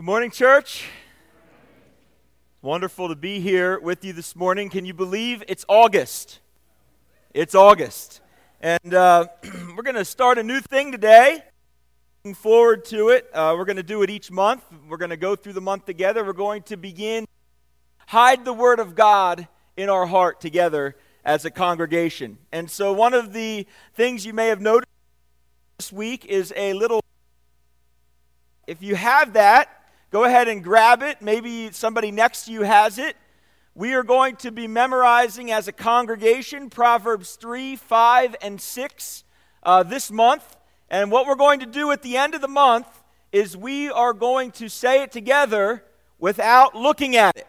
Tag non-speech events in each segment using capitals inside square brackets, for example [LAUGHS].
Good morning, church. Wonderful to be here with you this morning. Can you believe it's August? It's August. And uh, [CLEARS THROAT] we're going to start a new thing today. Looking forward to it. Uh, we're going to do it each month. We're going to go through the month together. We're going to begin hide the word of God in our heart together as a congregation. And so one of the things you may have noticed this week is a little if you have that, Go ahead and grab it. Maybe somebody next to you has it. We are going to be memorizing as a congregation Proverbs 3, 5, and 6 uh, this month. And what we're going to do at the end of the month is we are going to say it together without looking at it,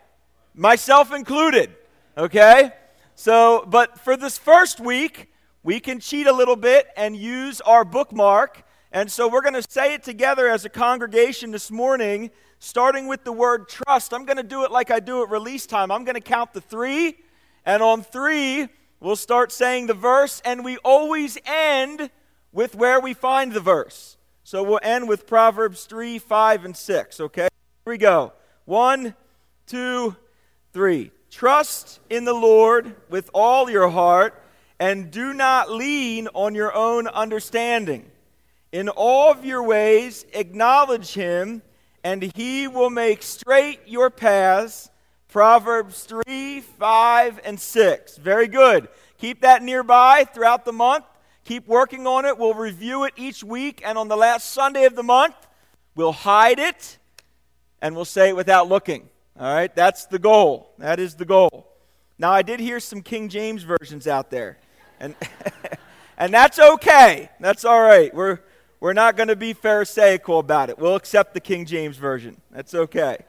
myself included. Okay? So, but for this first week, we can cheat a little bit and use our bookmark. And so we're going to say it together as a congregation this morning starting with the word trust. I'm going to do it like I do at release time. I'm going to count the three, and on three, we'll start saying the verse, and we always end with where we find the verse. So we'll end with Proverbs 3, 5, and 6, okay? Here we go. One, two, three. Trust in the Lord with all your heart, and do not lean on your own understanding. In all of your ways, acknowledge him and he will make straight your paths. Proverbs 3, 5, and 6. Very good. Keep that nearby throughout the month. Keep working on it. We'll review it each week, and on the last Sunday of the month, we'll hide it and we'll say it without looking. All right? That's the goal. That is the goal. Now, I did hear some King James versions out there, and, [LAUGHS] and that's okay. That's all right. We're we're not going to be Pharisaical about it. We'll accept the King James Version. That's okay.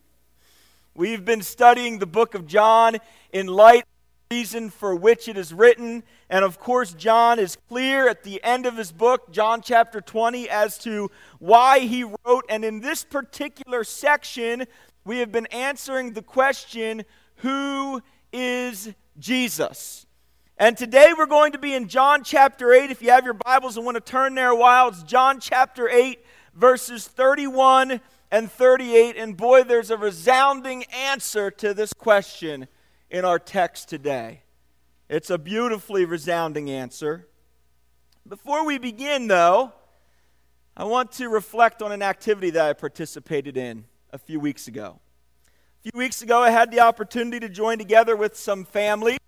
[LAUGHS] We've been studying the book of John in light of the reason for which it is written. And of course, John is clear at the end of his book, John chapter 20, as to why he wrote. And in this particular section, we have been answering the question who is Jesus? And today we're going to be in John chapter 8. If you have your Bibles and want to turn there a while, it's John chapter 8, verses 31 and 38. And boy, there's a resounding answer to this question in our text today. It's a beautifully resounding answer. Before we begin, though, I want to reflect on an activity that I participated in a few weeks ago. A few weeks ago, I had the opportunity to join together with some families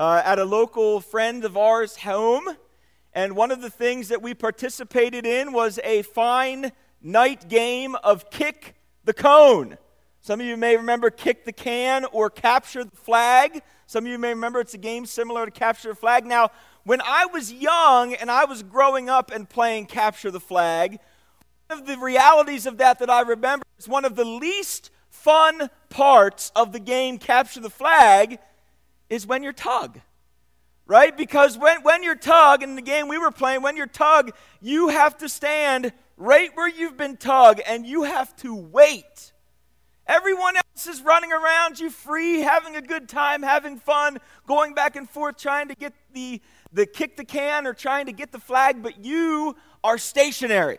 uh, at a local friend of ours' home. And one of the things that we participated in was a fine night game of kick the cone. Some of you may remember kick the can or capture the flag. Some of you may remember it's a game similar to capture the flag. Now, when I was young and I was growing up and playing capture the flag, one of the realities of that that I remember is one of the least fun parts of the game capture the flag is when you're tug. Right? Because when, when you're tug, in the game we were playing, when you're tug, you have to stand right where you've been tug and you have to wait. Everyone else is running around you free, having a good time, having fun, going back and forth, trying to get the, the kick the can or trying to get the flag, but you are stationary.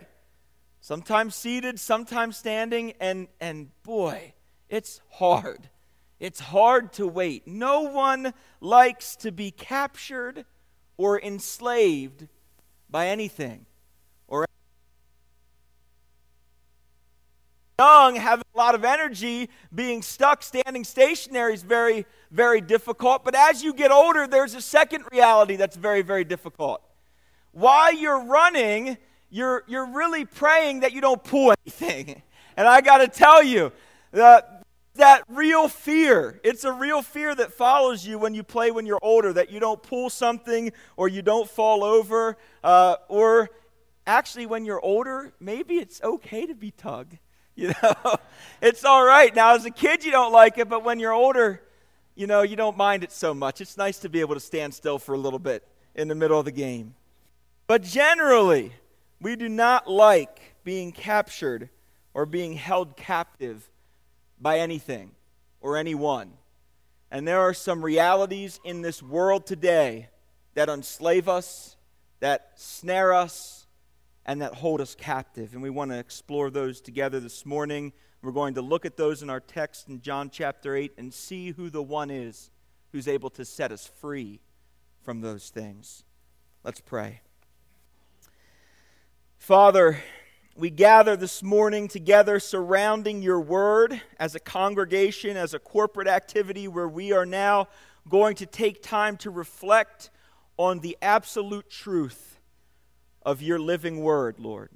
Sometimes seated, sometimes standing, and, and boy, it's hard. It's hard to wait. No one likes to be captured or enslaved by anything or young having a lot of energy being stuck standing stationary is very very difficult. But as you get older there's a second reality that's very very difficult. While you're running you're you're really praying that you don't pull anything. [LAUGHS] And i got to tell you the that real fear. It's a real fear that follows you when you play when you're older, that you don't pull something or you don't fall over. Uh, or actually, when you're older, maybe it's okay to be tugged. [LAUGHS] You know, it's all right. Now, as a kid, you don't like it, but when you're older, you know, you don't mind it so much. It's nice to be able to stand still for a little bit in the middle of the game. But generally, we do not like being captured or being held captive by anything or anyone. And there are some realities in this world today that enslave us, that snare us, and that hold us captive. And we want to explore those together this morning. We're going to look at those in our text in John chapter 8 and see who the one is who's able to set us free from those things. Let's pray. Father, we gather this morning together surrounding your word as a congregation, as a corporate activity where we are now going to take time to reflect on the absolute truth of your living word, Lord.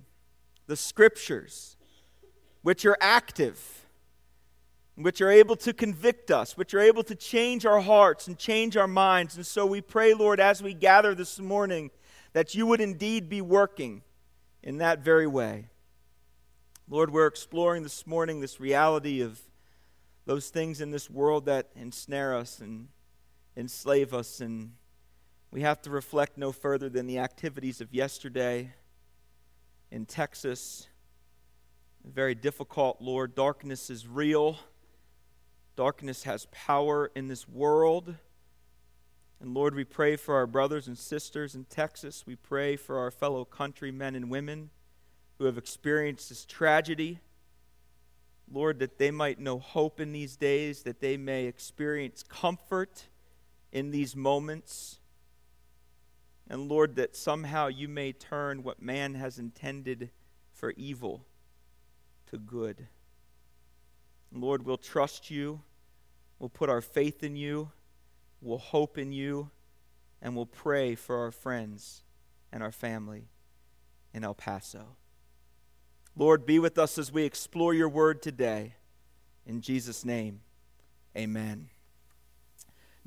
The scriptures, which are active, which are able to convict us, which are able to change our hearts and change our minds. And so we pray, Lord, as we gather this morning, that you would indeed be working in that very way. Lord, we're exploring this morning this reality of those things in this world that ensnare us and enslave us and we have to reflect no further than the activities of yesterday in Texas. Very difficult, Lord. Darkness is real. Darkness has power in this world. And Lord, we pray for our brothers and sisters in Texas. We pray for our fellow countrymen and women who have experienced this tragedy. Lord, that they might know hope in these days, that they may experience comfort in these moments. And Lord, that somehow you may turn what man has intended for evil to good. Lord, we'll trust you. We'll put our faith in you. We'll hope in you. And we'll pray for our friends and our family in El Paso. Lord, be with us as we explore your word today. In Jesus' name, amen.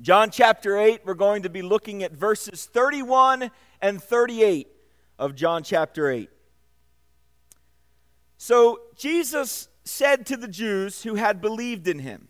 John chapter 8, we're going to be looking at verses 31 and 38 of John chapter 8. So Jesus said to the Jews who had believed in him,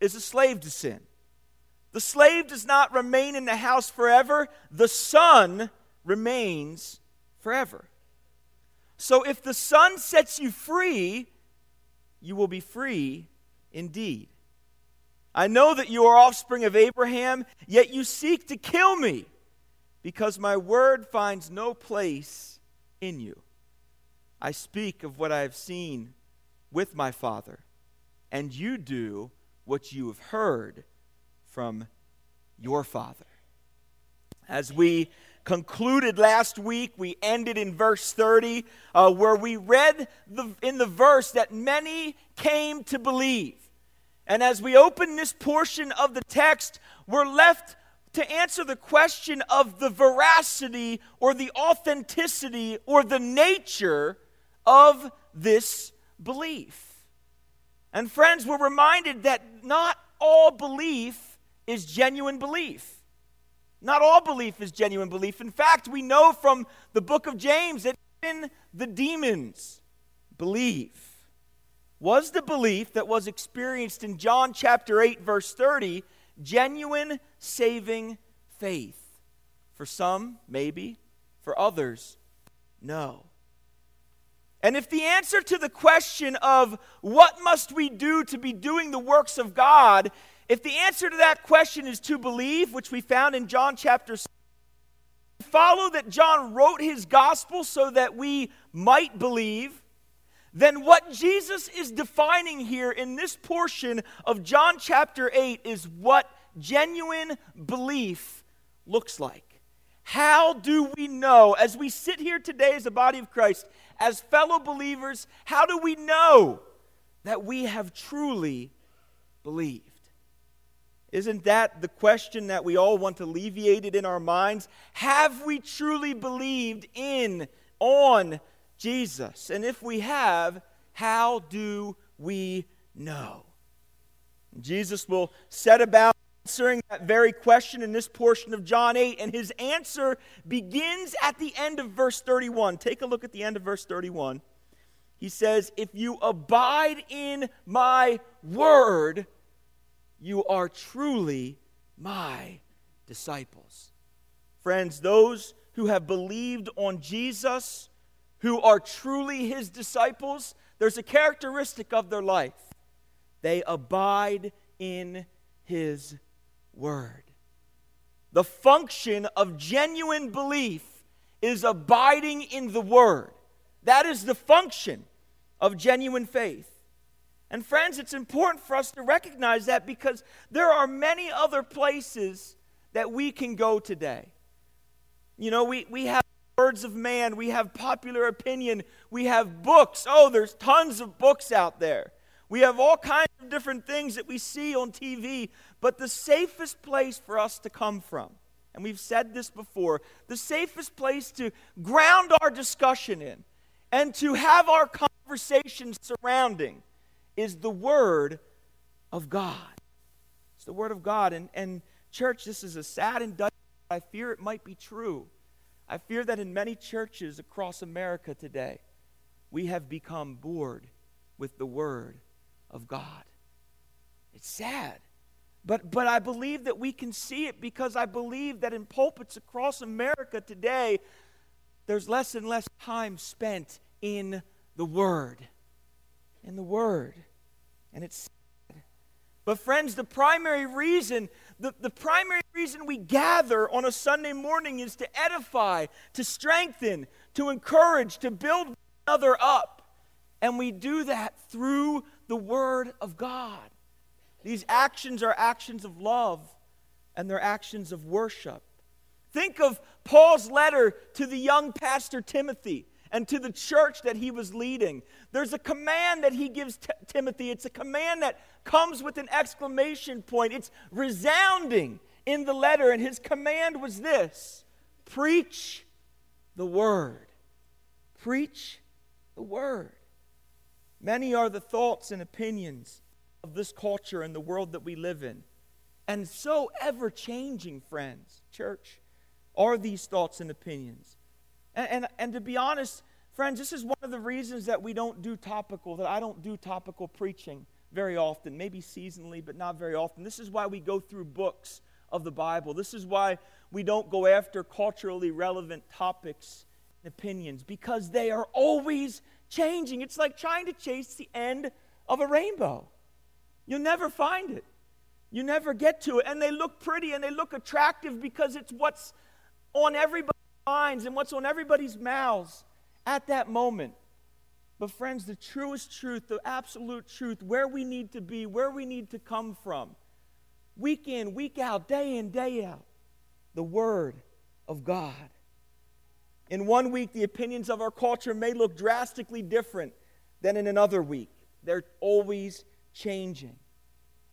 is a slave to sin. The slave does not remain in the house forever, the son remains forever. So if the son sets you free, you will be free indeed. I know that you are offspring of Abraham, yet you seek to kill me, because my word finds no place in you. I speak of what I have seen with my father, and you do what you have heard from your father. As we concluded last week, we ended in verse 30, uh, where we read the, in the verse that many came to believe. And as we open this portion of the text, we're left to answer the question of the veracity or the authenticity or the nature of this belief. And friends, we're reminded that not all belief is genuine belief. Not all belief is genuine belief. In fact, we know from the book of James that even the demons believe was the belief that was experienced in John chapter 8, verse 30, genuine saving faith. For some, maybe. For others, no. And if the answer to the question of what must we do to be doing the works of God, if the answer to that question is to believe, which we found in John chapter 6, follow that John wrote his gospel so that we might believe, then what Jesus is defining here in this portion of John chapter 8 is what genuine belief looks like. How do we know, as we sit here today as a body of Christ, as fellow believers, how do we know that we have truly believed? Isn't that the question that we all want alleviated in our minds? Have we truly believed in, on Jesus? And if we have, how do we know? Jesus will set about answering that very question in this portion of John 8, and his answer begins at the end of verse 31. Take a look at the end of verse 31. He says, If you abide in my word, you are truly my disciples. Friends, those who have believed on Jesus, who are truly his disciples, there's a characteristic of their life. They abide in his word. The function of genuine belief is abiding in the word. That is the function of genuine faith. And friends, it's important for us to recognize that because there are many other places that we can go today. You know, we, we have words of man, we have popular opinion, we have books. Oh, there's tons of books out there. We have all kinds of different things that we see on TV, but the safest place for us to come from, and we've said this before, the safest place to ground our discussion in and to have our conversations surrounding is the Word of God. It's the Word of God. And, and church, this is a sad indictment. I fear it might be true. I fear that in many churches across America today, we have become bored with the Word of God. It's sad. But, but I believe that we can see it because I believe that in pulpits across America today, there's less and less time spent in the Word. In the Word. And it's sad. But, friends, the primary reason, the, the primary reason we gather on a Sunday morning is to edify, to strengthen, to encourage, to build one another up. And we do that through the Word of God. These actions are actions of love and they're actions of worship. Think of Paul's letter to the young pastor Timothy and to the church that he was leading. There's a command that he gives t- Timothy. It's a command that comes with an exclamation point. It's resounding in the letter, and his command was this preach the word. Preach the word. Many are the thoughts and opinions of this culture and the world that we live in. And so ever changing, friends, church, are these thoughts and opinions. And, and, and to be honest, friends, this is one of the reasons that we don't do topical, that I don't do topical preaching very often, maybe seasonally, but not very often. This is why we go through books of the Bible. This is why we don't go after culturally relevant topics and opinions, because they are always changing. It's like trying to chase the end of a rainbow. You'll never find it. You never get to it. And they look pretty and they look attractive because it's what's on everybody's minds and what's on everybody's mouths at that moment. But, friends, the truest truth, the absolute truth, where we need to be, where we need to come from, week in, week out, day in, day out, the Word of God. In one week, the opinions of our culture may look drastically different than in another week. They're always changing.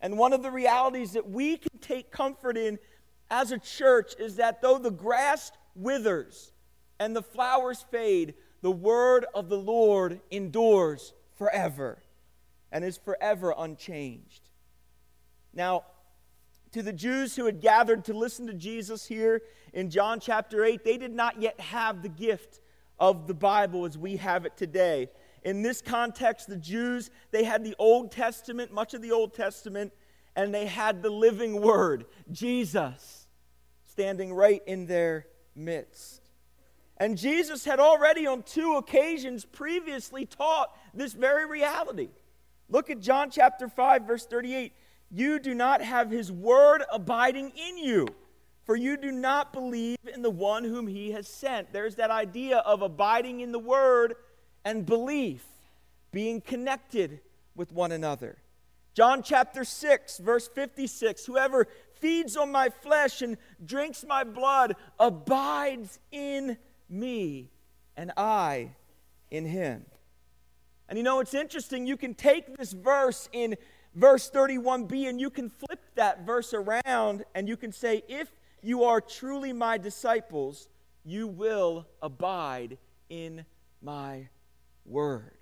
And one of the realities that we can take comfort in as a church is that though the grass withers and the flowers fade, the word of the Lord endures forever and is forever unchanged. Now, to the Jews who had gathered to listen to Jesus here in John chapter 8, they did not yet have the gift of the Bible as we have it today. In this context, the Jews, they had the Old Testament, much of the Old Testament, and they had the living word, Jesus, standing right in their midst. And Jesus had already on two occasions previously taught this very reality. Look at John chapter 5, verse 38 you do not have his word abiding in you, for you do not believe in the one whom he has sent. There's that idea of abiding in the word and belief being connected with one another. John chapter 6, verse 56 Whoever feeds on my flesh and drinks my blood abides in me, and I in him. And you know, it's interesting. You can take this verse in verse 31b, and you can flip that verse around and you can say, If you are truly my disciples, you will abide in my word.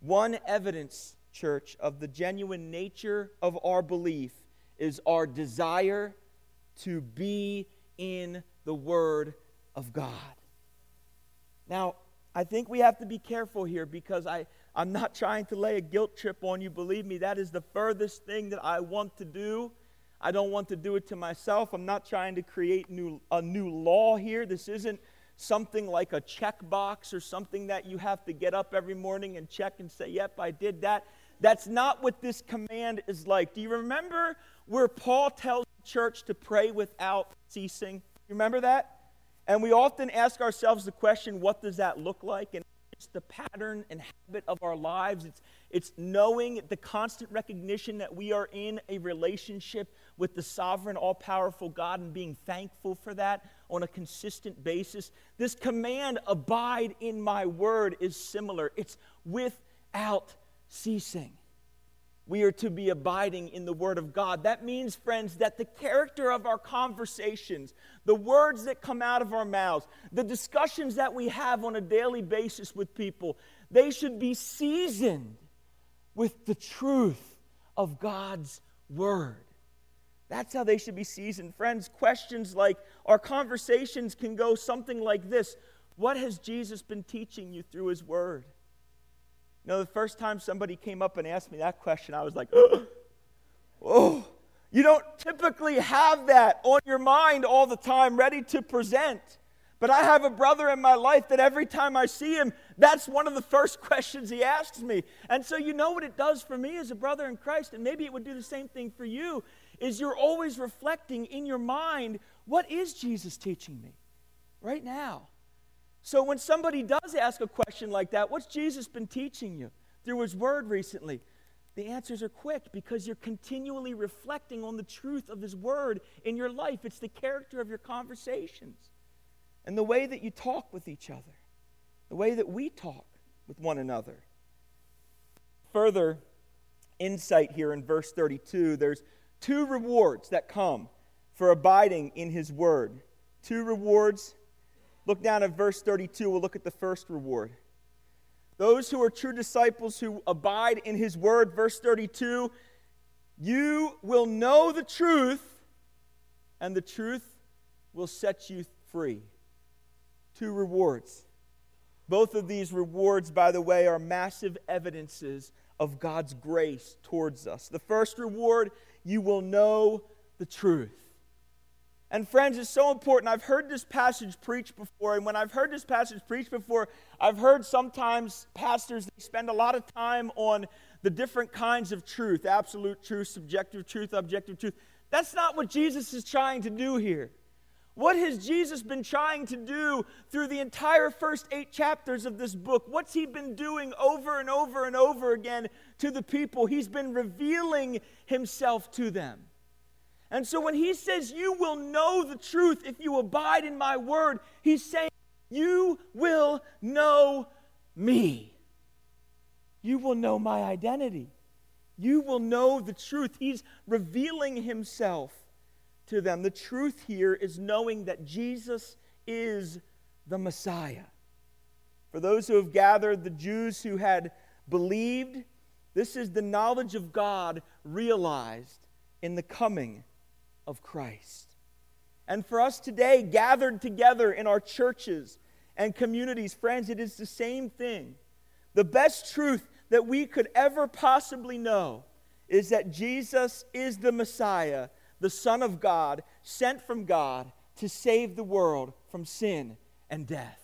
One evidence, church, of the genuine nature of our belief is our desire to be in the Word of God. Now, I think we have to be careful here because I, I'm not trying to lay a guilt trip on you. Believe me, that is the furthest thing that I want to do. I don't want to do it to myself. I'm not trying to create new, a new law here. This isn't something like a checkbox or something that you have to get up every morning and check and say, Yep, I did that. That's not what this command is like. Do you remember where Paul tells the church to pray without ceasing? You remember that? And we often ask ourselves the question, what does that look like? And it's the pattern and habit of our lives. It's, it's knowing the constant recognition that we are in a relationship with the sovereign, all powerful God and being thankful for that on a consistent basis. This command, abide in my word, is similar. It's without ceasing. We are to be abiding in the Word of God. That means, friends, that the character of our conversations, the words that come out of our mouths, the discussions that we have on a daily basis with people, they should be seasoned with the truth of God's Word. That's how they should be seasoned. Friends, questions like our conversations can go something like this What has Jesus been teaching you through His Word? You know, the first time somebody came up and asked me that question, I was like, [GASPS] oh, you don't typically have that on your mind all the time, ready to present. But I have a brother in my life that every time I see him, that's one of the first [LAUGHS] questions he asks me. And so you know what it does for me as a brother in Christ, and maybe it would do the same thing for you, is you're always reflecting in your mind, what is Jesus teaching me right now? So when somebody does ask a question like that, what's Jesus been teaching you through his word recently? The answers are quick because you're continually reflecting on the truth of his word in your life. It's the character of your conversations and the way that you talk with each other, the way that we talk with one another. Further insight here in verse 32 there's two rewards that come for abiding in his word. Two rewards Look down at verse 32. We'll look at the first reward. Those who are true disciples who abide in his word, verse 32, you will know the truth, and the truth will set you free. Two rewards. Both of these rewards, by the way, are massive evidences of God's grace towards us. The first reward, you will know the truth. And friends, it's so important. I've heard this passage preached before, and when I've heard this passage preached before, I've heard sometimes pastors they spend a lot of time on the different kinds of truth absolute truth, subjective truth, objective truth. That's not what Jesus is trying to do here. What has Jesus been trying to do through the entire first eight chapters of this book? What's he been doing over and over and over again to the people? He's been revealing himself to them. And so when he says, You will know the truth if you abide in my word, he's saying, You will know me. You will know my identity. You will know the truth. He's revealing himself to them. The truth here is knowing that Jesus is the Messiah. For those who have gathered, the Jews who had believed, this is the knowledge of God realized in the coming of Christ. And for us today, gathered together in our churches and communities, friends, it is the same thing. The best truth that we could ever possibly know is that Jesus is the Messiah, the Son of God, sent from God to save the world from sin and death.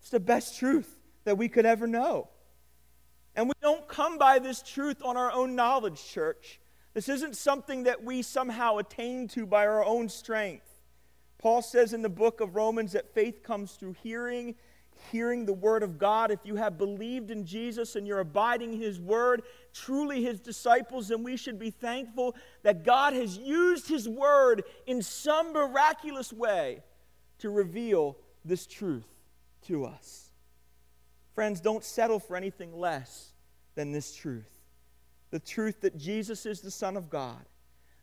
It's the best truth that we could ever know. And we don't come by this truth on our own knowledge, church. This isn't something that we somehow attain to by our own strength. Paul says in the book of Romans that faith comes through hearing, hearing the word of God. If you have believed in Jesus and you're abiding in his word, truly his disciples, then we should be thankful that God has used his word in some miraculous way to reveal this truth to us. Friends, don't settle for anything less than this truth the truth that Jesus is the Son of God,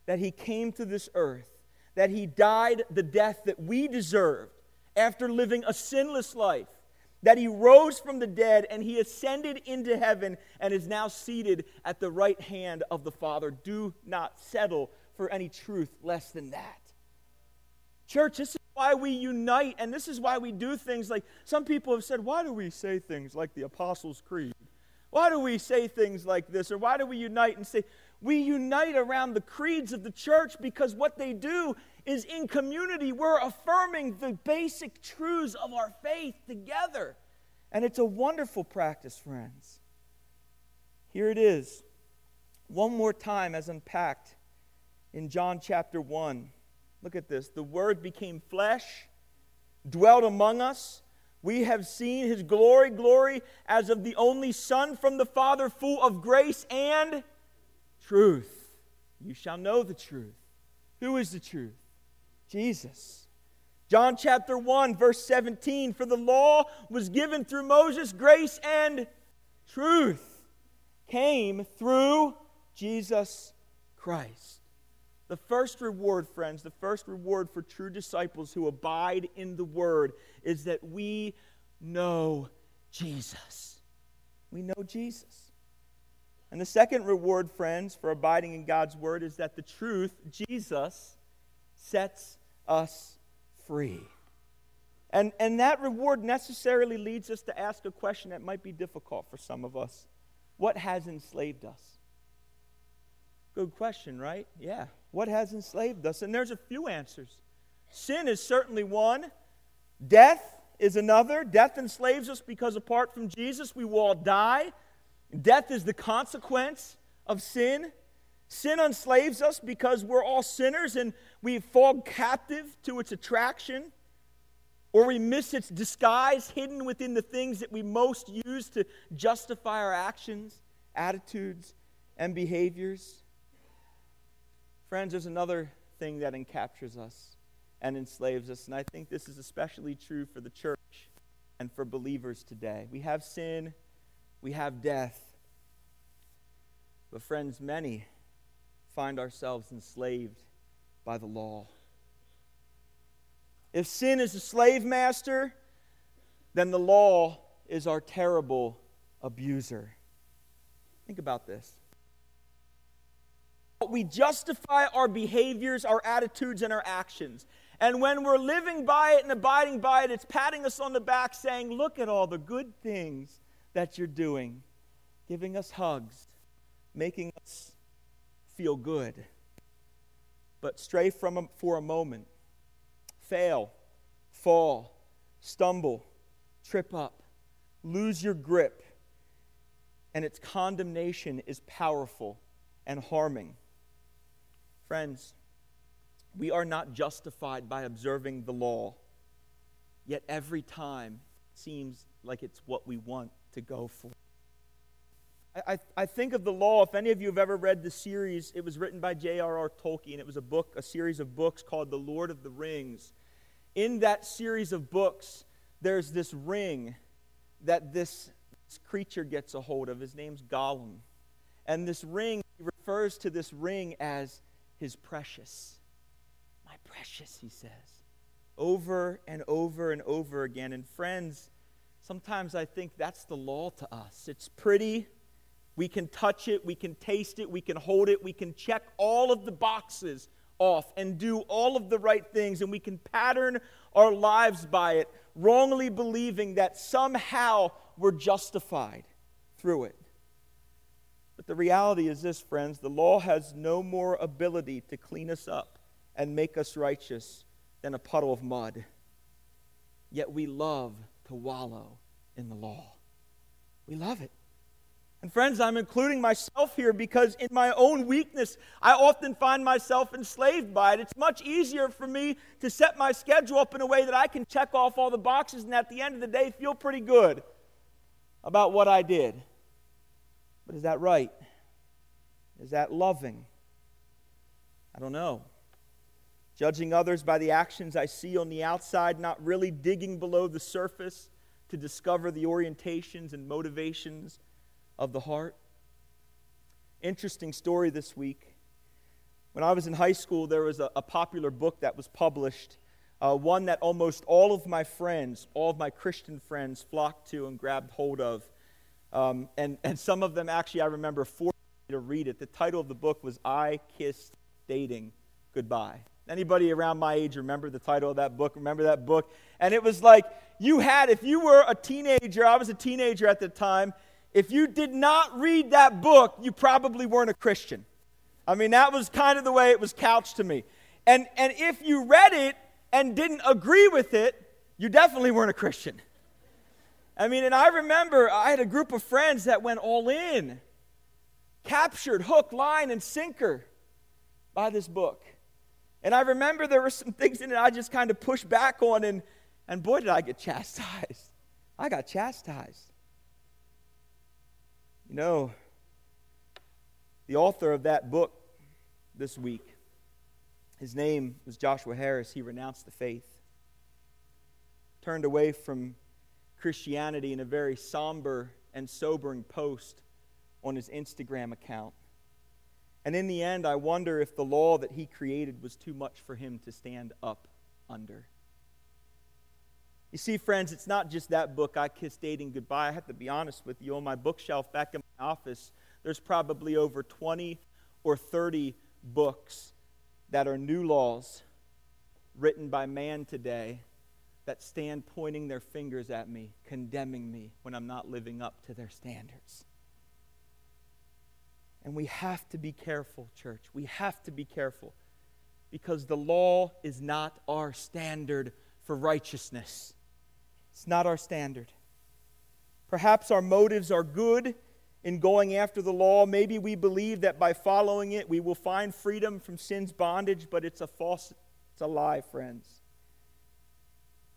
that He came to this earth, that He died the death that we deserved after living a sinless life, that He rose from the dead and He ascended into heaven and is now seated at the right hand of the Father. Do not settle for any truth less than that. Church, this is why we unite, and this is why we do things like some people have said, why do we say things like the Apostles' Creed? Why do we say things like this? Or why do we unite and say, we unite around the creeds of the church because what they do is in community, we're affirming the basic truths of our faith together. And it's a wonderful practice, friends. Here it is, one more time as unpacked in John chapter 1. Look at this. The Word became flesh, dwelt among us. We have seen his glory, glory as of the only Son from the Father, full of grace and truth. You shall know the truth. Who is the truth? Jesus. John chapter 1, verse 17 For the law was given through Moses, grace and truth came through Jesus Christ. The first reward, friends, the first reward for true disciples who abide in the Word is that we know Jesus. We know Jesus. And the second reward, friends, for abiding in God's Word is that the truth, Jesus, sets us free. And, and that reward necessarily leads us to ask a question that might be difficult for some of us. What has enslaved us? Good question, right? Yeah. What has enslaved us? And there's a few answers. Sin is certainly one, death is another. Death enslaves us because apart from Jesus, we will all die. Death is the consequence of sin. Sin enslaves us because we're all sinners and we fall captive to its attraction or we miss its disguise hidden within the things that we most use to justify our actions, attitudes, and behaviors. Friends, there's another thing that encaptures us and enslaves us, and I think this is especially true for the church and for believers today. We have sin, we have death, but, friends, many find ourselves enslaved by the law. If sin is a slave master, then the law is our terrible abuser. Think about this. We justify our behaviors, our attitudes, and our actions. And when we're living by it and abiding by it, it's patting us on the back saying, Look at all the good things that you're doing, giving us hugs, making us feel good. But stray from them for a moment fail, fall, stumble, trip up, lose your grip, and its condemnation is powerful and harming. Friends, we are not justified by observing the law, yet every time seems like it's what we want to go for. I, I, think of the law. If any of you have ever read the series, it was written by J.R.R. Tolkien. It was a book, a series of books called The Lord of the Rings in that series of books, there's this ring that this, this creature gets a hold of. His name's Gollum. And this ring, he refers to this ring as his precious. My precious, he says. Over and over and over again. And friends, sometimes I think that's the law to us. It's pretty. We can touch it, we can taste it, we can hold it, we can check all of the boxes off and do all of the right things, and we can pattern our lives by it, wrongly believing that somehow we're justified through it. But the reality is this, friends the law has no more ability to clean us up and make us righteous than a puddle of mud. Yet we love to wallow in the law. We love it. And friends, I'm including myself here because in my own weakness, I often find myself enslaved by it. It's much easier for me to set my schedule up in a way that I can check off all the boxes and at the end of the day feel pretty good about what I did. But is that right? Is that loving? I don't know. Judging others by the actions I see on the outside, not really digging below the surface to discover the orientations and motivations of the heart. Interesting story this week. When I was in high school, there was a, a popular book that was published, uh, one that almost all of my friends, all of my Christian friends, flocked to and grabbed hold of. Um, and, and some of them actually, I remember, forced me to read it. The title of the book was I Kissed Dating Goodbye. Anybody around my age remember the title of that book? Remember that book? And it was like you had, if you were a teenager, I was a teenager at the time, if you did not read that book, you probably weren't a Christian. I mean, that was kind of the way it was couched to me. And, and if you read it and didn't agree with it, you definitely weren't a Christian. I mean, and I remember I had a group of friends that went all in, captured hook, line, and sinker by this book. And I remember there were some [LAUGHS] things in it I just kind of pushed back on, and, and boy, did I get chastised. I got chastised. You know, the author of that book this week, his name was Joshua Harris. He renounced the faith, turned away from Christianity in a very somber and sobering post on his Instagram account. And in the end, I wonder if the law that he created was too much for him to stand up under. You see, friends, it's not just that book, I Kissed Dating Goodbye. I have to be honest with you. On my bookshelf back in my office, there's probably over 20 or 30 books that are new laws written by man today that stand pointing their fingers at me, condemning me when I'm not living up to their standards. And we have to be careful, church. We have to be careful because the law is not our standard for righteousness. It's not our standard. Perhaps our motives are good in going after the law. Maybe we believe that by following it we will find freedom from sin's bondage, but it's a false, it's a lie, friends.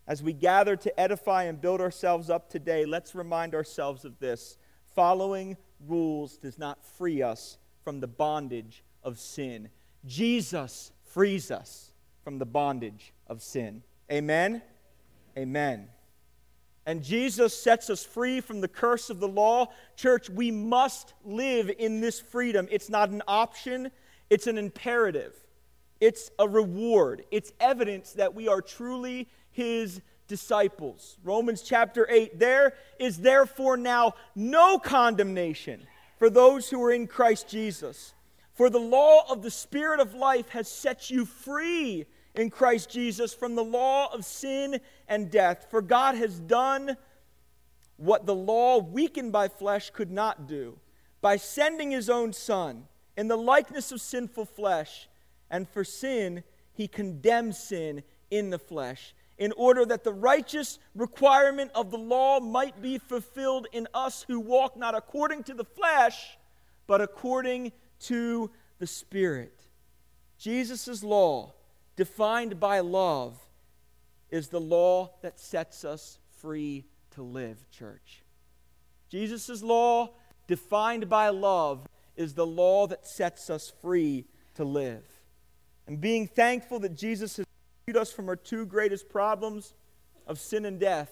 As we gather to edify and build ourselves up today, let's remind ourselves of this. Following rules does not free us from the bondage of sin. Jesus frees us from the bondage of sin. Amen? Amen. And Jesus sets us free from the curse of the law. Church, we must live in this freedom. It's not an option, it's an imperative, it's a reward, it's evidence that we are truly His disciples. Romans chapter 8 There is therefore now no condemnation for those who are in Christ Jesus. For the law of the Spirit of life has set you free in Christ Jesus from the law of sin and death. For God has done what the law, weakened by flesh, could not do by sending his own Son in the likeness of sinful flesh. And for sin, he condemned sin in the flesh in order that the righteous requirement of the law might be fulfilled in us who walk not according to the flesh, but according to the Spirit. Jesus' law, defined by love, is the law that sets us free to live, church. Jesus' law, defined by love, is the law that sets us free to live. And being thankful that Jesus has us from our two greatest problems of sin and death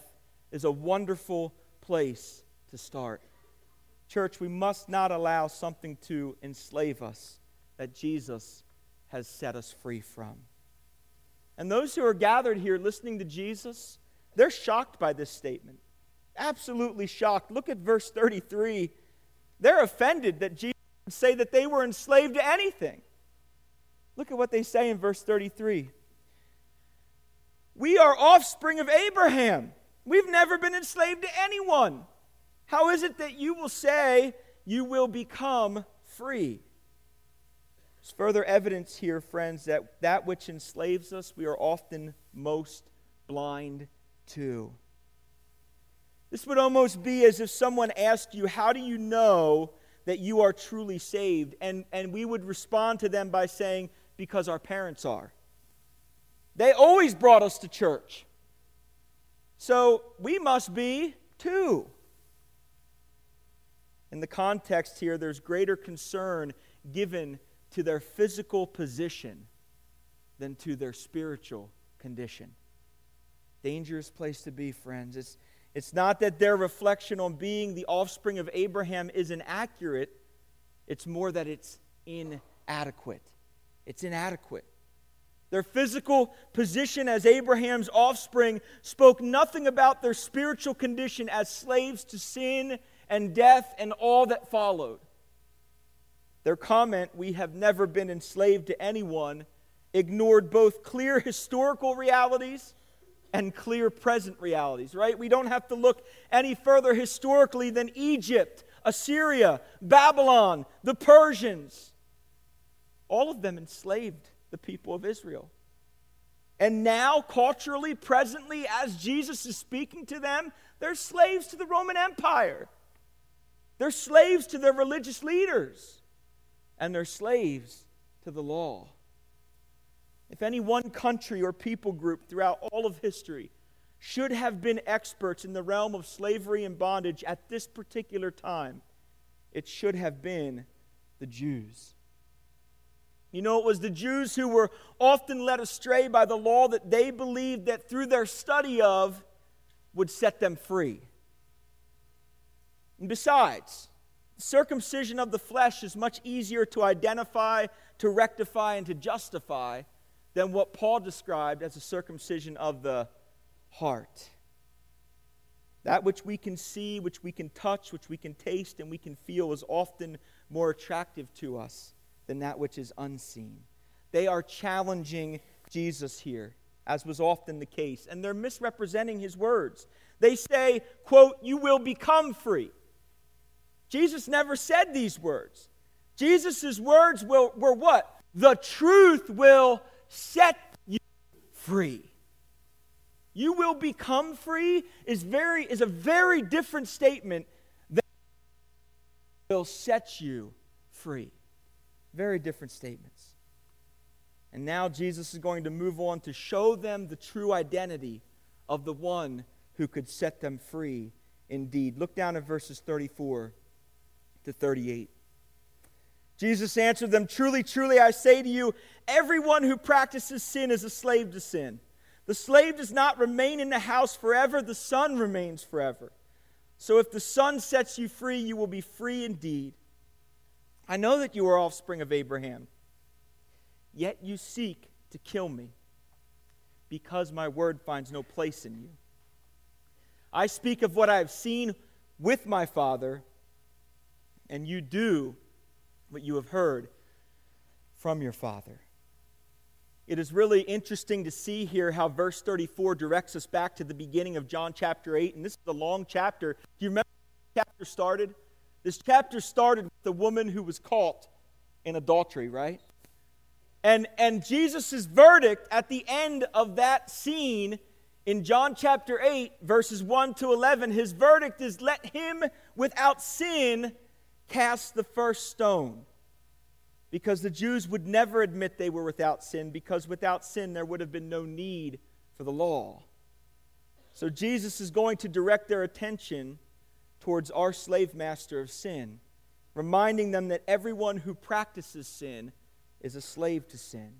is a wonderful place to start. Church, we must not allow something to enslave us that Jesus has set us free from. And those who are gathered here listening to Jesus, they're shocked by this statement. Absolutely shocked. Look at verse 33. They're offended that Jesus would say that they were enslaved to anything. Look at what they say in verse 33. We are offspring of Abraham. We've never been enslaved to anyone. How is it that you will say you will become free? There's further evidence here, friends, that that which enslaves us, we are often most blind to. This would almost be as if someone asked you, How do you know that you are truly saved? And, and we would respond to them by saying, Because our parents are. They always brought us to church. So we must be too. In the context here, there's greater concern given to their physical position than to their spiritual condition. Dangerous place to be, friends. It's, it's not that their reflection on being the offspring of Abraham is inaccurate, it's more that it's inadequate. It's inadequate. Their physical position as Abraham's offspring spoke nothing about their spiritual condition as slaves to sin and death and all that followed. Their comment, We have never been enslaved to anyone, ignored both clear historical realities and clear present realities, right? We don't have to look any further historically than Egypt, Assyria, Babylon, the Persians. All of them enslaved the people of Israel. And now, culturally, presently, as Jesus is speaking to them, they're slaves to the Roman Empire. They're slaves to their religious leaders. And they're slaves to the law. If any one country or people group throughout all of history should have been experts in the realm of slavery and bondage at this particular time, it should have been the Jews. You know, it was the Jews who were often led astray by the law that they believed that through their study of would set them free. And besides, circumcision of the flesh is much easier to identify, to rectify, and to justify than what Paul described as a circumcision of the heart. That which we can see, which we can touch, which we can taste, and we can feel is often more attractive to us than that which is unseen. They are challenging Jesus here, as was often the case, and they're misrepresenting his words. They say, quote, you will become free. Jesus never said these words. Jesus' words will, were what? The truth will set you free. You will become free is, very, is a very different statement than will set you free. Very different statements. And now Jesus is going to move on to show them the true identity of the one who could set them free indeed. Look down at verses 34 to 38. Jesus answered them, Truly, truly, I say to you, everyone who practices sin is a slave to sin. The slave does not remain in the house forever, the son remains forever. So if the son sets you free, you will be free indeed. I know that you are offspring of Abraham, yet you seek to kill me, because my word finds no place in you. I speak of what I have seen with my father, and you do what you have heard from your father. It is really interesting to see here how verse 34 directs us back to the beginning of John chapter 8. And this is a long chapter. Do you remember how the chapter started? This chapter started with the woman who was caught in adultery, right? And, and Jesus' verdict at the end of that scene in John chapter 8, verses 1 to 11, his verdict is let him without sin cast the first stone. Because the Jews would never admit they were without sin, because without sin there would have been no need for the law. So Jesus is going to direct their attention towards our slave master of sin, reminding them that everyone who practices sin is a slave to sin.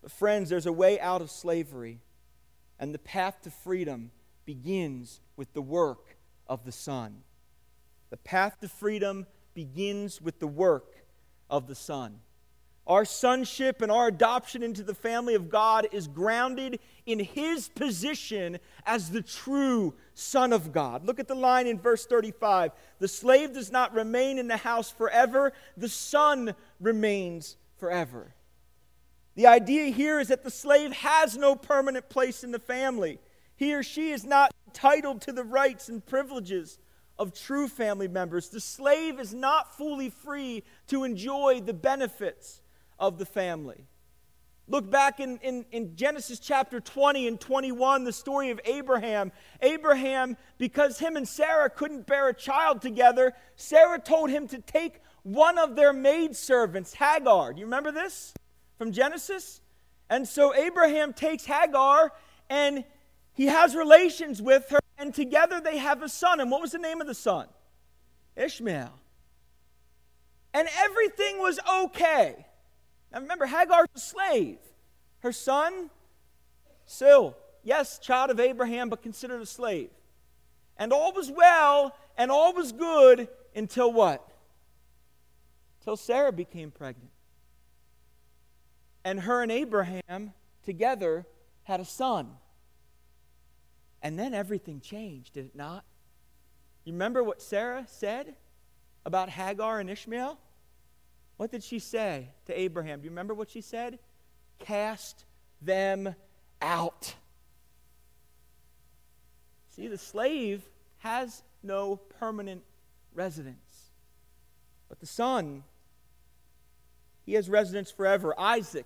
But, friends, there's a way out of slavery, and the path to freedom begins with the work of the Son. The path to freedom begins with the work of the Son. Our sonship and our adoption into the family of God is grounded in His position as the true Son of God. Look at the line in verse 35 The slave does not remain in the house forever, the Son remains forever. The idea here is that the slave has no permanent place in the family. He or she is not entitled to the rights and privileges of true family members. The slave is not fully free to enjoy the benefits of the family. Look back in, in, in, Genesis chapter 20 and 21, the story of Abraham. Abraham, because him and Sarah couldn't bear a child together, Sarah told him to take one of their maidservants, Hagar. Do you remember this from Genesis? And so Abraham takes Hagar and he has relations with her, and together they have a son. And what was the name of the son? Ishmael. And everything was okay. Now remember, Hagar's a slave. Her son, still, yes, child of Abraham, but considered a slave. And all was well and all was good until what? Until Sarah became pregnant. And her and Abraham together had a son. And then everything changed, did it not? You remember what Sarah said about Hagar and Ishmael? What did she say to Abraham? Do you remember what she said? Cast them out. See, the slave has no permanent residence. But the son, he has residence forever. Isaac,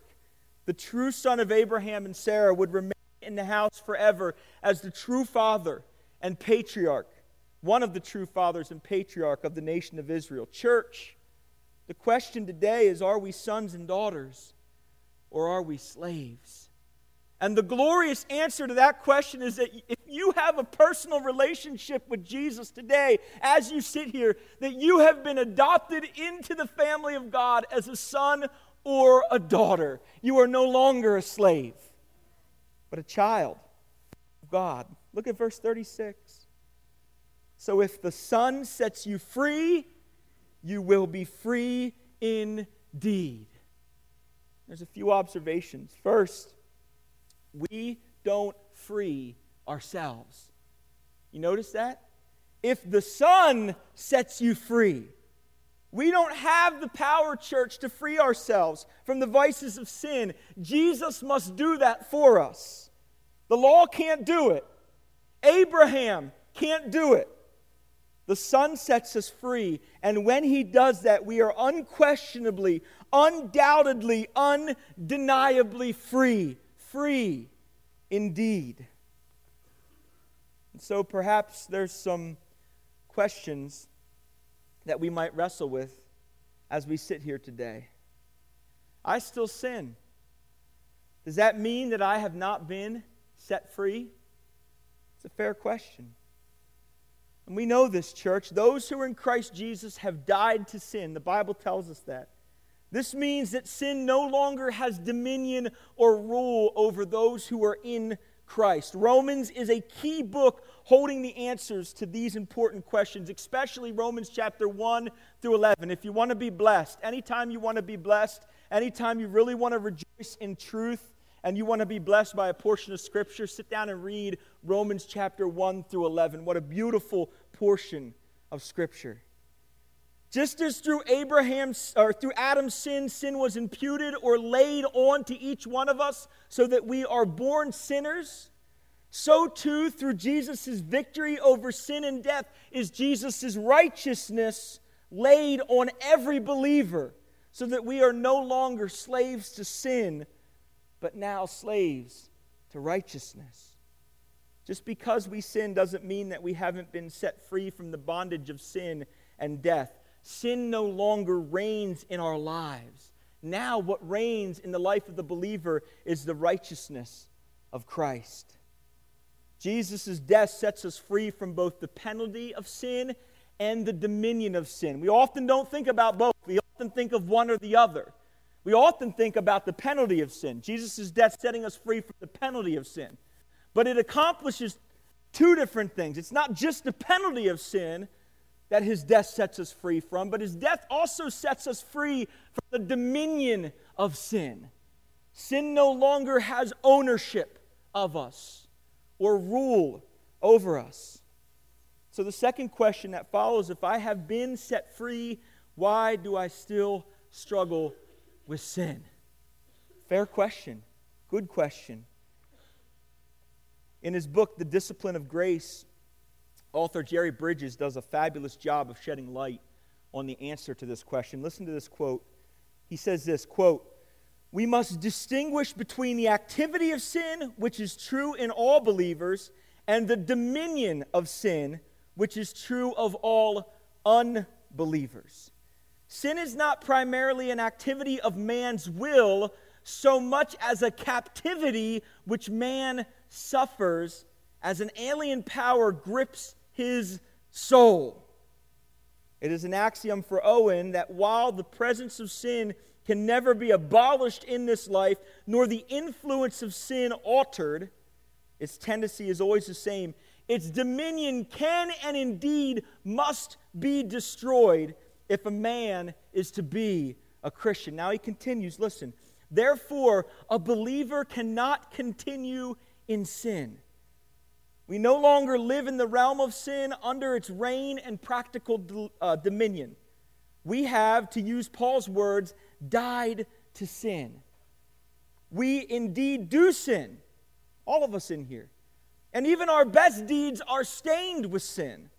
the true son of Abraham and Sarah, would remain in the house forever as the true father and patriarch, one of the true fathers and patriarch of the nation of Israel. Church, the question today is are we sons and daughters or are we slaves? And the glorious answer to that question is that if you have a personal relationship with Jesus today, as you sit here, that you have been adopted into the family of God as a son or a daughter. You are no longer a slave, but a child of God. Look at verse 36. So if the Son sets you free, you will be free indeed. There's a few observations. First, we don't free ourselves. You notice that? If the Son sets you free, we don't have the power, church, to free ourselves from the vices of sin. Jesus must do that for us. The law can't do it, Abraham can't do it. The Son sets us free, and when He does that, we are unquestionably, undoubtedly, undeniably free. Free indeed. And so perhaps there's some questions that we might wrestle with as we sit here today. I still sin. Does that mean that I have not been set free? It's a fair question. And we know this, church. Those who are in Christ Jesus have died to sin. The Bible tells us that. This means that sin no longer has dominion or rule over those who are in Christ. Romans is a key book holding the answers to these important questions, especially Romans chapter 1 through 11. If you want to be blessed, anytime you want to be blessed, anytime you really want to rejoice in truth, and you want to be blessed by a portion of Scripture, sit down and read Romans chapter 1 through 11. What a beautiful portion of Scripture. Just as through Abraham's or through Adam's sin, sin was imputed or laid on to each one of us so that we are born sinners, so too through Jesus' victory over sin and death is Jesus' righteousness laid on every believer so that we are no longer slaves to sin, but now slaves to righteousness. Just because we sin doesn't mean that we haven't been set free from the bondage of sin and death. Sin no longer reigns in our lives. Now, what reigns in the life of the believer is the righteousness of Christ. Jesus' death sets us free from both the penalty of sin and the dominion of sin. We often don't think about both, we often think of one or the other. We often think about the penalty of sin. Jesus' death setting us free from the penalty of sin. But it accomplishes two different things. It's not just the penalty of sin, that his death sets us free from, but his death also sets us free from the dominion of sin. Sin no longer has ownership of us or rule over us. So, the second question that follows if I have been set free, why do I still struggle with sin? Fair question. Good question. In his book, The Discipline of Grace, Author Jerry Bridges does a fabulous job of shedding light on the answer to this question. Listen to this quote. He says this, quote, "We must distinguish between the activity of sin, which is true in all believers, and the dominion of sin, which is true of all unbelievers. Sin is not primarily an activity of man's will so much as a captivity which man suffers as an alien power grips his soul. It is an axiom for Owen that while the presence of sin can never be abolished in this life, nor the influence of sin altered, its tendency is always the same. Its dominion can and indeed must be destroyed if a man is to be a Christian. Now he continues listen, therefore, a believer cannot continue in sin. We no longer live in the realm of sin under its reign and practical uh, dominion. we have, to use Paul's words, died to sin. We indeed do sin, all of us in here. And even our best deeds are stained with sin.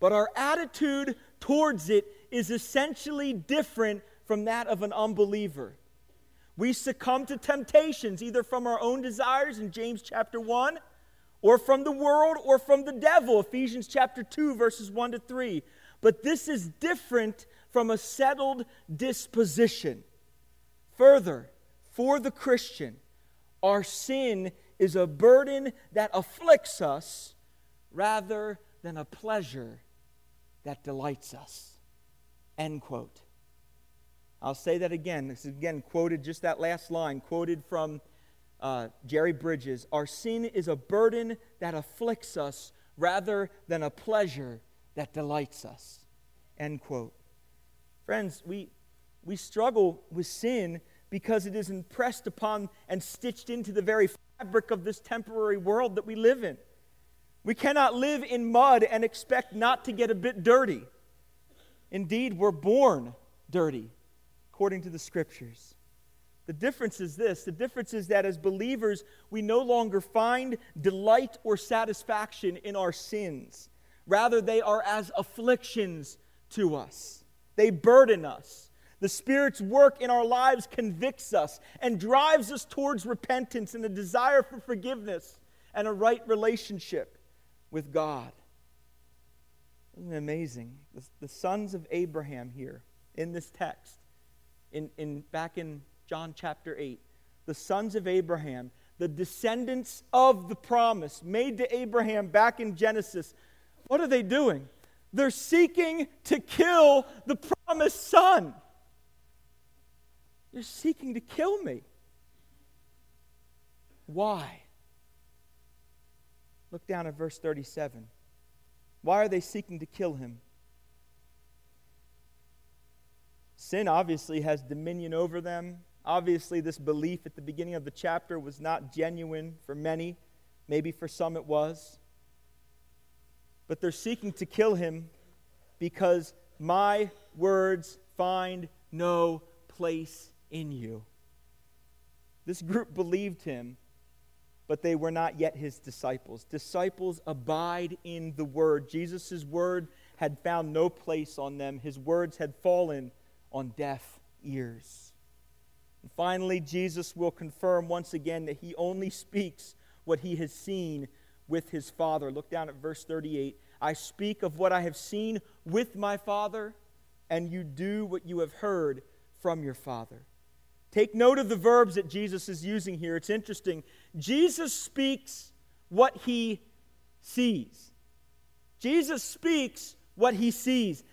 But our attitude towards it is essentially different from that of an unbeliever. We succumb to temptations either from our own desires in James chapter 1 or from the world or from the devil, Ephesians chapter 2, verses 1 to 3. But this is different from a settled disposition. Further, for the Christian, our sin is a burden that afflicts us rather than a pleasure that delights us. End quote. I'll say that again. This is again quoted, just that last line, quoted from uh, Jerry Bridges. Our sin is a burden that afflicts us rather than a pleasure that delights us. End quote. Friends, we, we struggle with sin because it is impressed upon and stitched into the very fabric of this temporary world that we live in. We cannot live in mud and expect not to get a bit dirty. Indeed, we're born dirty, according to the scriptures. The difference is this the difference is that as believers, we no longer find delight or satisfaction in our sins. Rather, they are as afflictions to us, they burden us. The Spirit's work in our lives convicts us and drives us towards repentance and a desire for forgiveness and a right relationship with God. Amazing? The, the sons of Abraham here in this text, in, in, back in John chapter 8, the sons of Abraham, the descendants of the promise made to Abraham back in Genesis, what are they doing? They're seeking to kill the promised son. You're seeking to kill me. Why? Look down at verse 37. Why are they seeking to kill him? Sin obviously has dominion over them. Obviously, this belief at the beginning of the chapter was not genuine for many. Maybe for some it was. But they're seeking to kill him because my words find no place in you. This group believed him, but they were not yet his disciples. Disciples abide in the word. Jesus' word had found no place on them, his words had fallen on deaf ears. And finally, Jesus will confirm once again that he only speaks what he has seen with his Father. Look down at verse 38. I speak of what I have seen with my Father, and you do what you have heard from your Father. Take note of the verbs that Jesus is using here. It's interesting. Jesus speaks what he sees. Jesus speaks what he sees.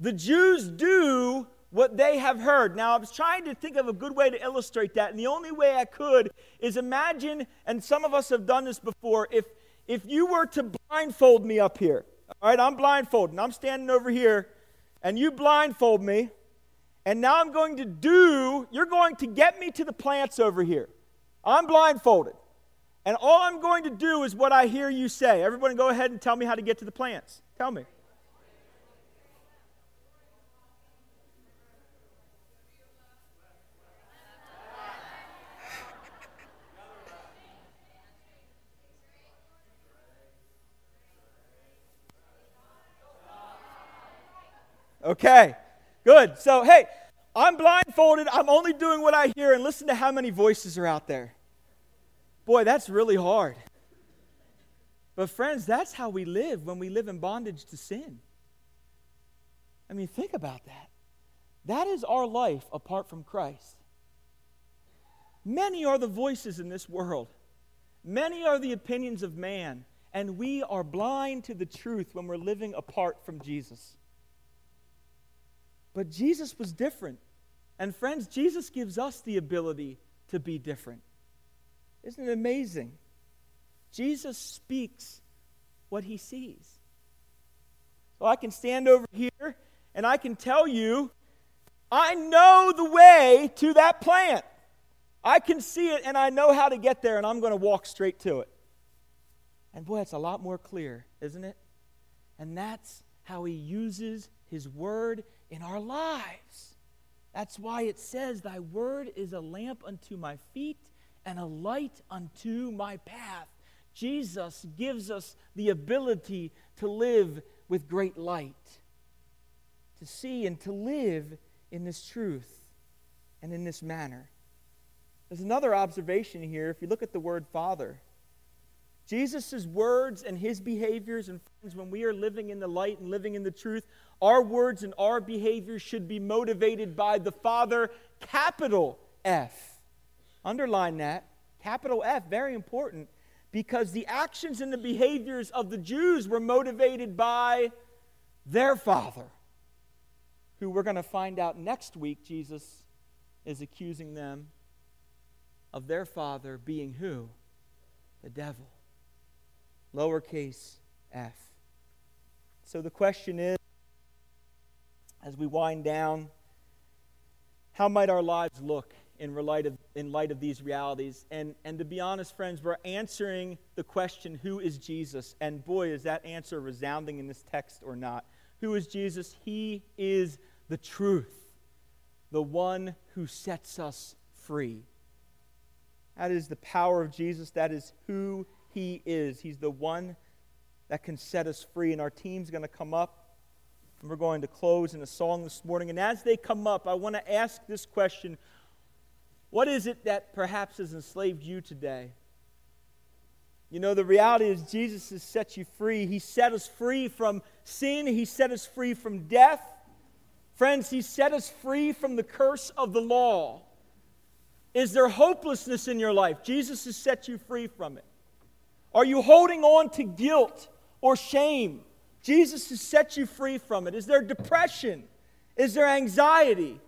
The Jews do what they have heard. Now, I was trying to think of a good way to illustrate that, and the only way I could is imagine, and some of us have done this before, if, if you were to blindfold me up here, all right, I'm blindfolded, and I'm standing over here, and you blindfold me, and now I'm going to do, you're going to get me to the plants over here. I'm blindfolded. And all I'm going to do is what I hear you say. Everybody go ahead and tell me how to get to the plants. Tell me. Okay, good. So, hey, I'm blindfolded. I'm only doing what I hear, and listen to how many voices are out there. Boy, that's really hard. But, friends, that's how we live when we live in bondage to sin. I mean, think about that. That is our life apart from Christ. Many are the voices in this world, many are the opinions of man, and we are blind to the truth when we're living apart from Jesus. But Jesus was different. And friends, Jesus gives us the ability to be different. Isn't it amazing? Jesus speaks what he sees. So I can stand over here and I can tell you, I know the way to that plant. I can see it and I know how to get there and I'm going to walk straight to it. And boy, it's a lot more clear, isn't it? And that's how he uses his word in our lives. That's why it says, Thy word is a lamp unto my feet and a light unto my path. Jesus gives us the ability to live with great light, to see and to live in this truth and in this manner. There's another observation here. If you look at the word Father, Jesus' words and his behaviors, and friends, when we are living in the light and living in the truth, our words and our behaviors should be motivated by the Father, capital F. Underline that. Capital F, very important, because the actions and the behaviors of the Jews were motivated by their Father, who we're going to find out next week, Jesus is accusing them of their father being who? The devil. Lowercase f. So the question is as we wind down, how might our lives look in light of, in light of these realities? And, and to be honest, friends, we're answering the question, who is Jesus? And boy, is that answer resounding in this text or not. Who is Jesus? He is the truth, the one who sets us free. That is the power of Jesus. That is who he is. He's the one that can set us free. And our team's going to come up, and we're going to close in a song this morning. And as they come up, I want to ask this question What is it that perhaps has enslaved you today? You know, the reality is Jesus has set you free. He set us free from sin, He set us free from death. Friends, He set us free from the curse of the law. Is there hopelessness in your life? Jesus has set you free from it. Are you holding on to guilt or shame? Jesus has set you free from it. Is there depression? Is there anxiety?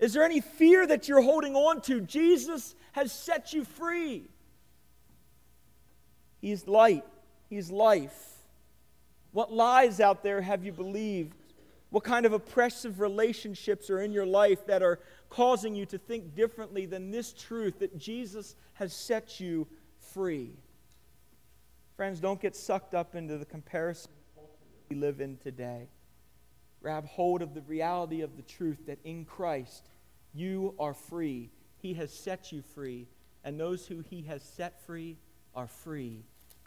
Is there any fear that you're holding on to? Jesus has set you free. He's light, He's life. What lies out there have you believed? What kind of oppressive relationships are in your life that are causing you to think differently than this truth that Jesus has set you free? Friends, don't get sucked up into the comparison we live in today. Grab hold of the reality of the truth that in Christ you are free. He has set you free, and those who He has set free are free